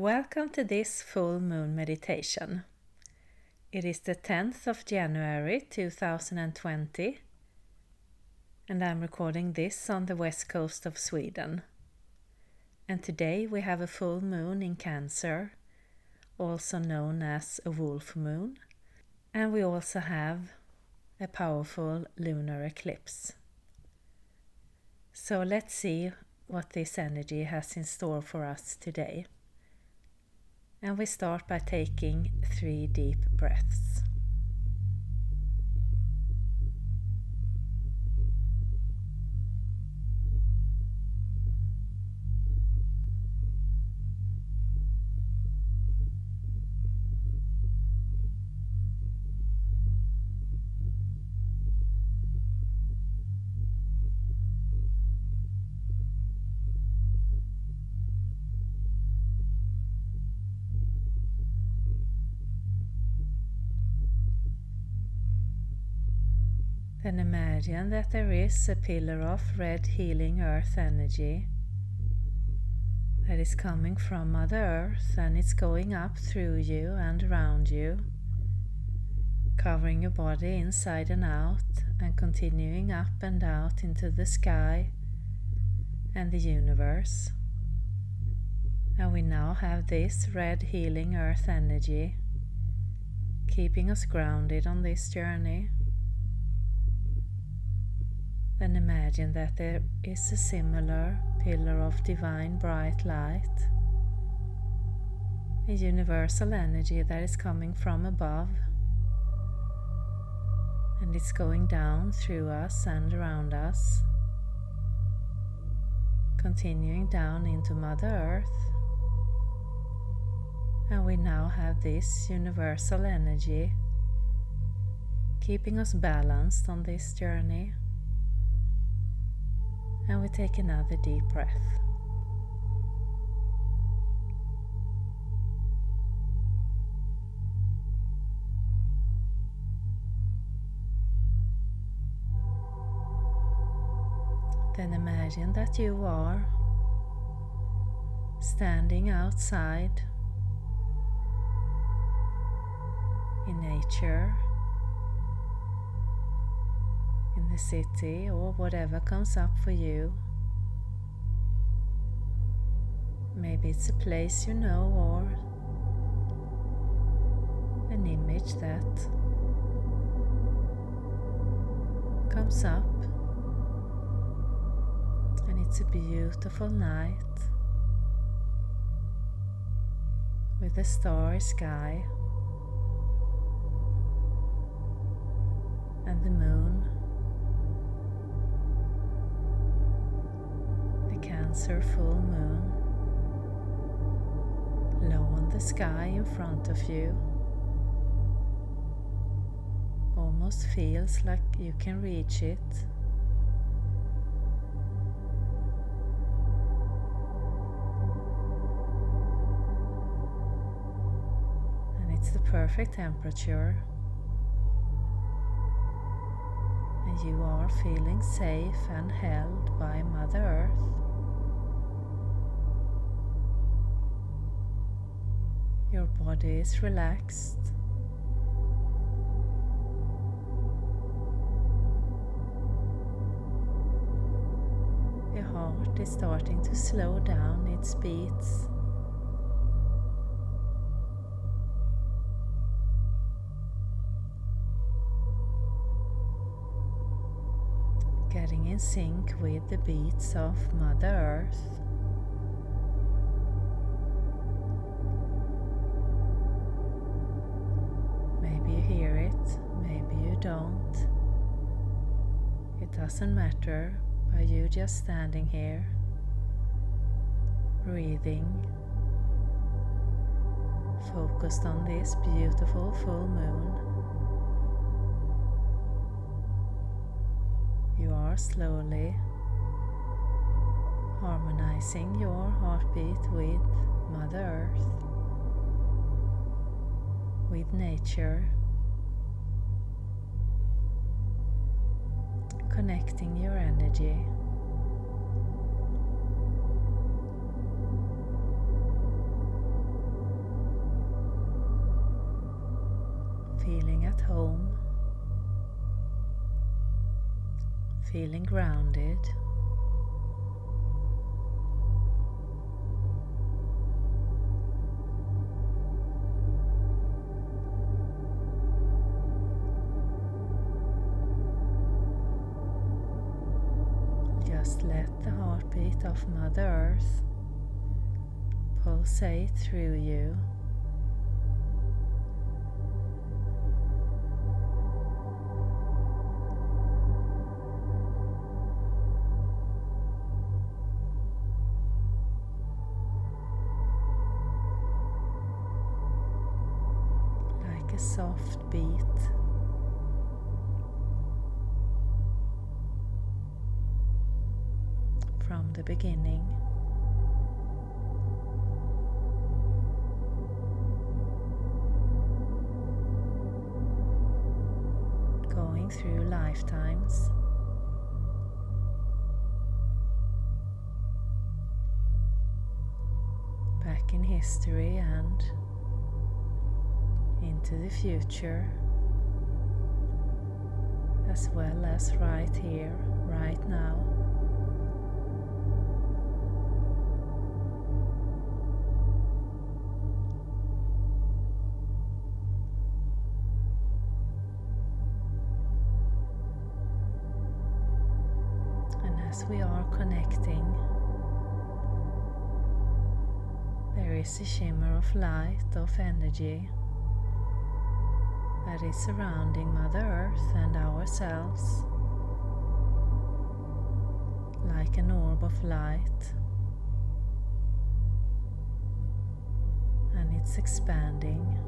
Welcome to this full moon meditation. It is the 10th of January 2020, and I'm recording this on the west coast of Sweden. And today we have a full moon in Cancer, also known as a wolf moon, and we also have a powerful lunar eclipse. So let's see what this energy has in store for us today. And we start by taking three deep breaths. Then imagine that there is a pillar of red healing earth energy that is coming from Mother Earth and it's going up through you and around you, covering your body inside and out and continuing up and out into the sky and the universe. And we now have this red healing earth energy keeping us grounded on this journey. Then imagine that there is a similar pillar of divine bright light, a universal energy that is coming from above. And it's going down through us and around us, continuing down into Mother Earth. And we now have this universal energy keeping us balanced on this journey and we take another deep breath. Then imagine that you are standing outside in nature city or whatever comes up for you. Maybe it's a place you know or an image that comes up, and it's a beautiful night with a starry sky and the moon Cancer full moon low on the sky in front of you. Almost feels like you can reach it. And it's the perfect temperature. And you are feeling safe and held by Mother Earth. Your body is relaxed. Your heart is starting to slow down its beats. Getting in sync with the beats of Mother Earth. Doesn't matter by you just standing here, breathing, focused on this beautiful full moon. You are slowly harmonizing your heartbeat with Mother Earth, with nature. connecting your energy. Feeling at home, feeling grounded. Just let the heartbeat of Mother Earth pulsate through you. Through lifetimes. Back in history and into the future, as well as right here, right now. A shimmer of light, of energy that is surrounding Mother Earth and ourselves like an orb of light. And it's expanding.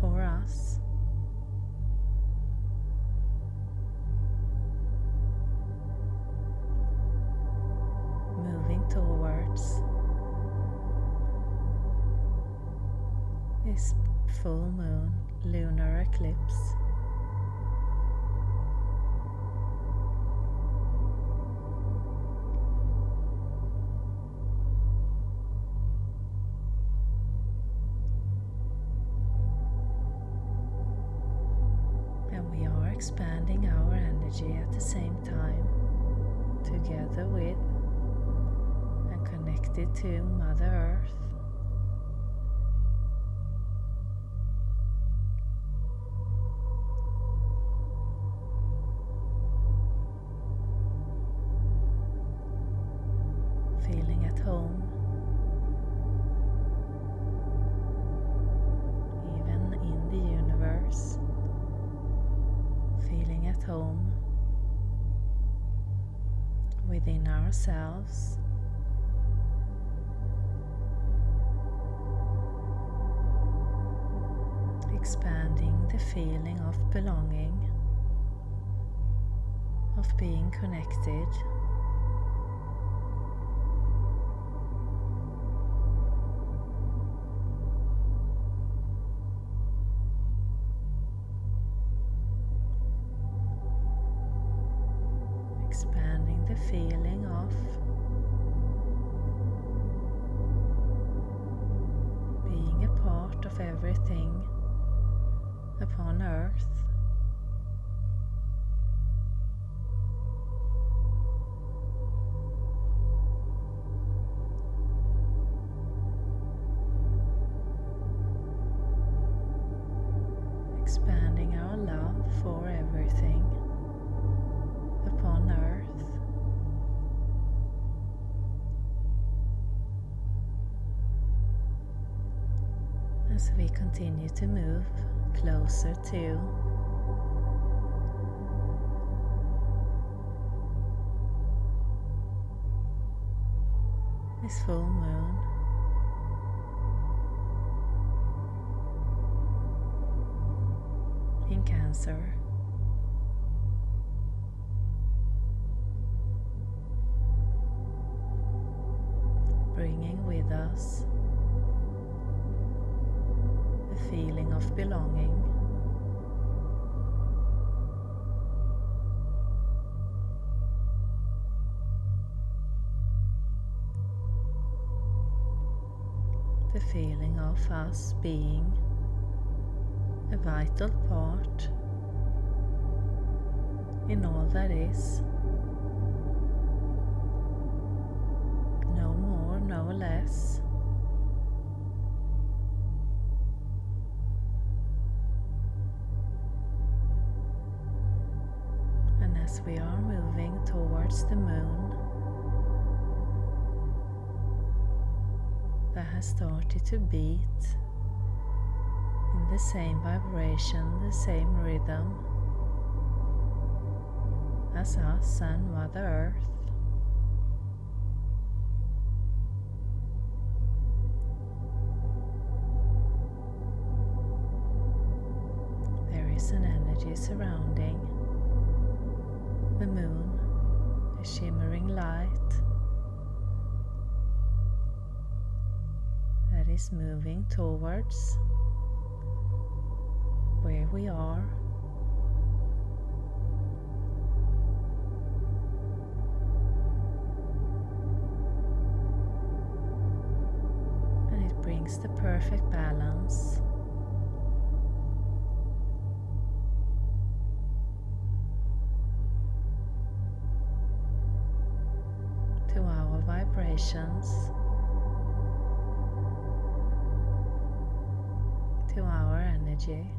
For us. Moving towards this full moon lunar eclipse. Expanding our energy at the same time, together with and connected to Mother Earth. Expanding the feeling of belonging, of being connected. The feeling of being a part of everything upon earth. as we continue to move closer to this full moon. in Cancer. Bringing with us feeling of belonging. The feeling of us being a vital part in all that is. No more, no less. We are moving towards the moon, that has started to beat in the same vibration, the same rhythm as us and Mother Earth. There is an energy surrounding the moon, a shimmering light that is moving towards where we are. And it brings the perfect balance. To our energy.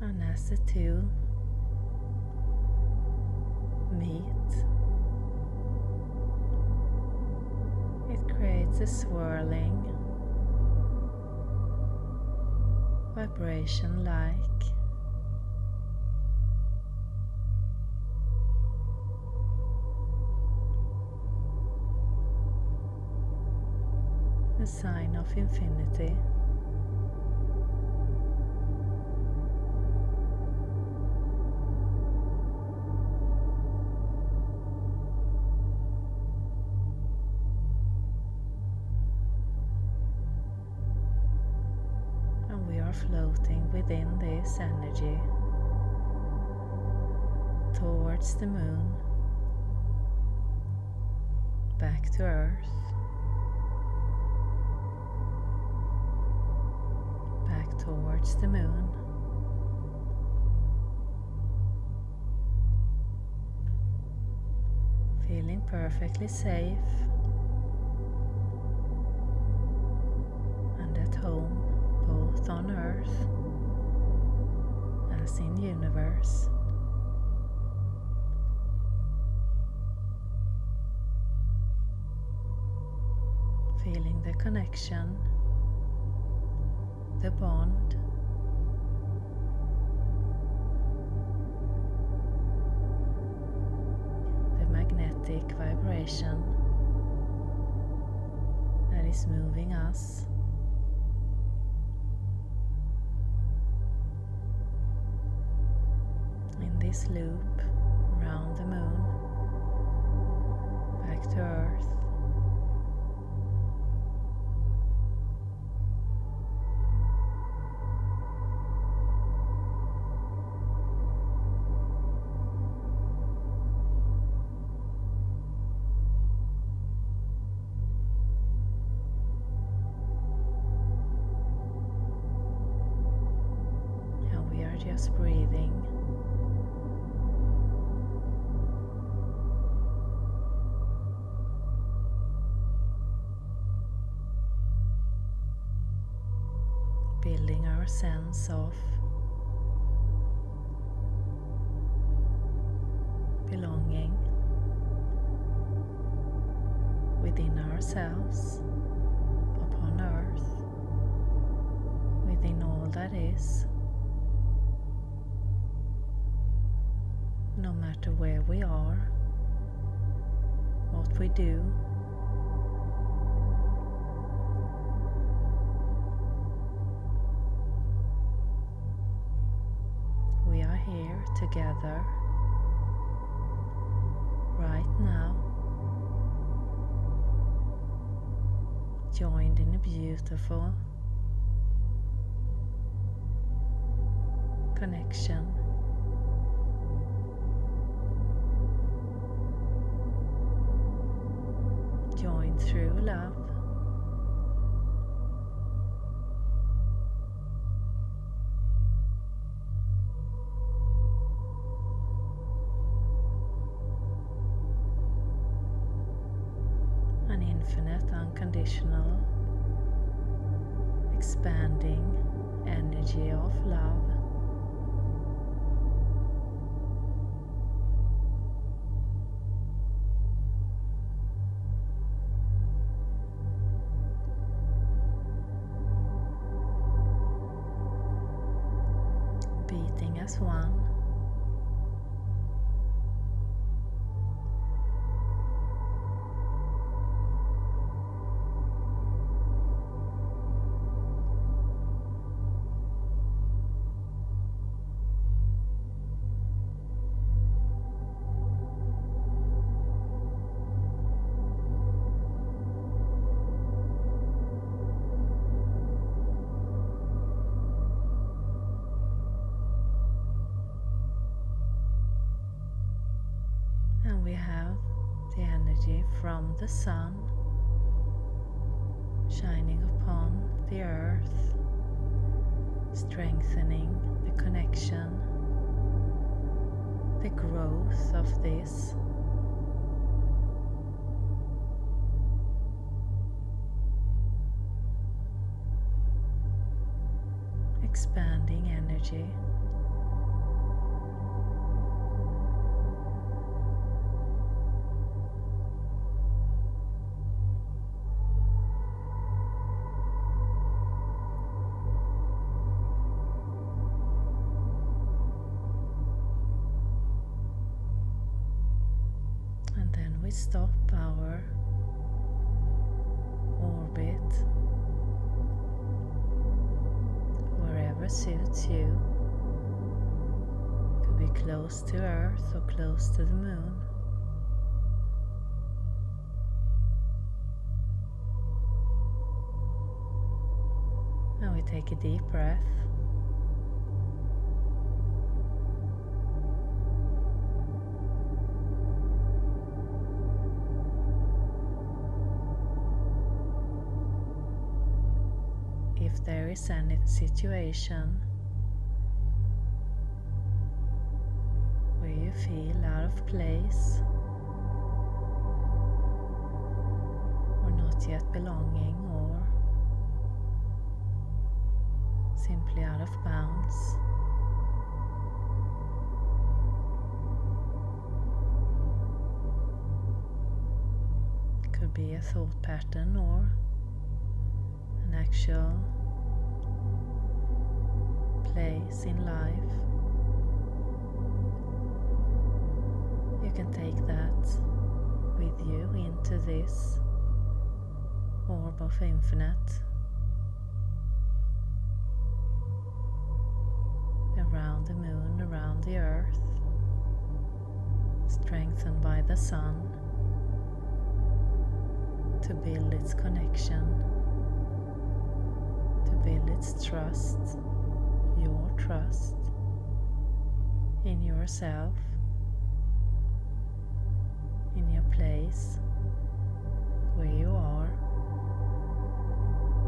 And as the two meet, it creates a swirling vibration like of infinity. And we are floating within this energy towards the moon, back to Earth. Towards the moon. Feeling perfectly safe and at home both on Earth as in the universe. Feeling the connection the bond. The magnetic vibration that is moving us. In this loop around the moon, back to Earth. Breathing. Building our sense of belonging within ourselves, upon earth, within all that is. Are, what we do. We are here together right now, joined in a beautiful connection. Infinite, unconditional, expanding energy of love. From the sun shining upon the earth, strengthening the connection, the growth of this. Expanding energy. We stop our orbit wherever suits you. Could be close to Earth or close to the moon. Now we take a deep breath. Is any situation where you feel out of place or not yet belonging or simply out of bounds. Could be a thought pattern or an actual place in life. You can take that with you into this orb of infinite. Around the moon, around the earth, strengthened by the sun to build its connection to build its trust, your trust in yourself, in your place, where you are,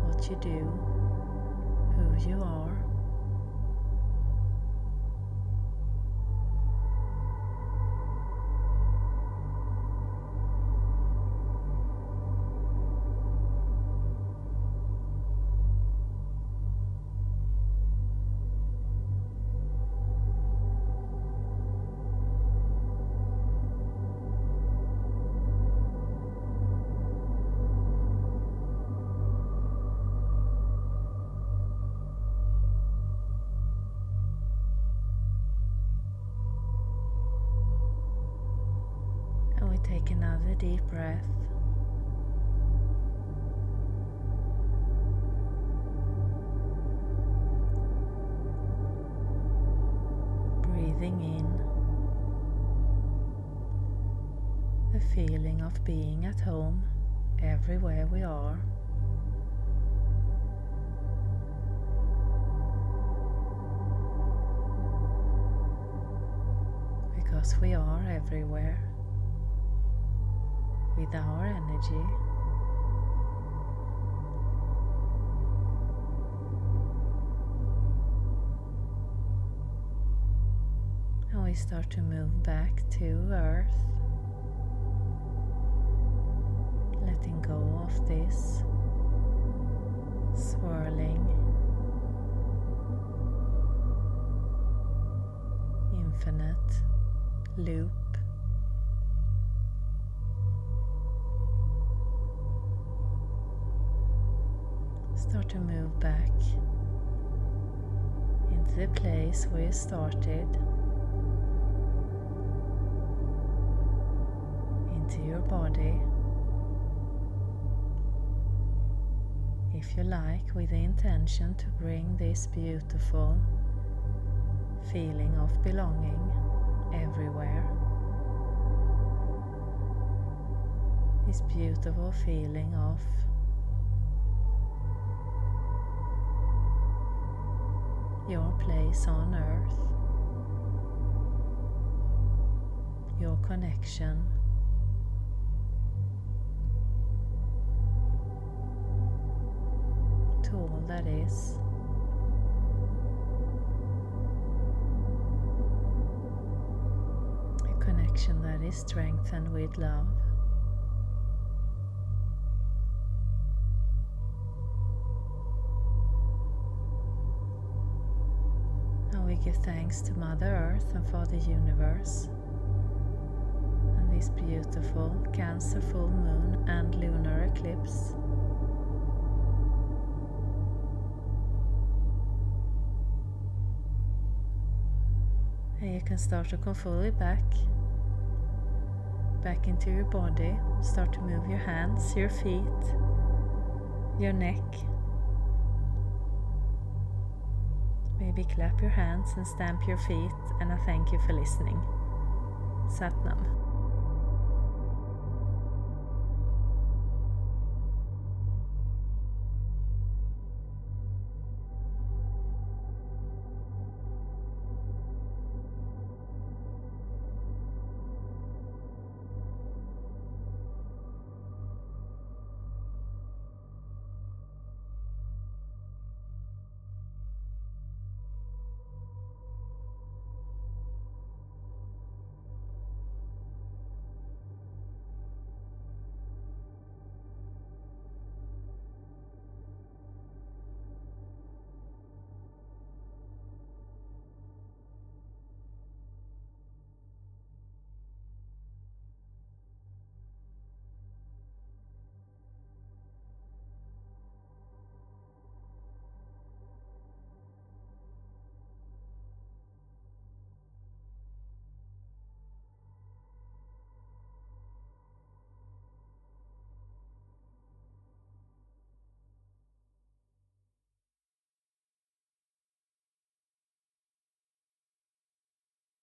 what you do, who you are. Deep breath. Breathing in the feeling of being at home everywhere we are. Because we are everywhere with our energy. And we start to move back to Earth, letting go of this swirling, infinite loop. Start to move back into the place where you started, into your body. If you like, with the intention to bring this beautiful feeling of belonging everywhere. This beautiful feeling of your place on earth, your connection. To all that is. A connection that is strengthened with love. Give thanks to Mother Earth and for the universe. And this beautiful Cancer full moon and lunar eclipse. And you can start to come fully back, back into your body. Start to move your hands, your feet, your neck. Maybe clap your hands and stamp your feet, and I thank you for listening. Satnam.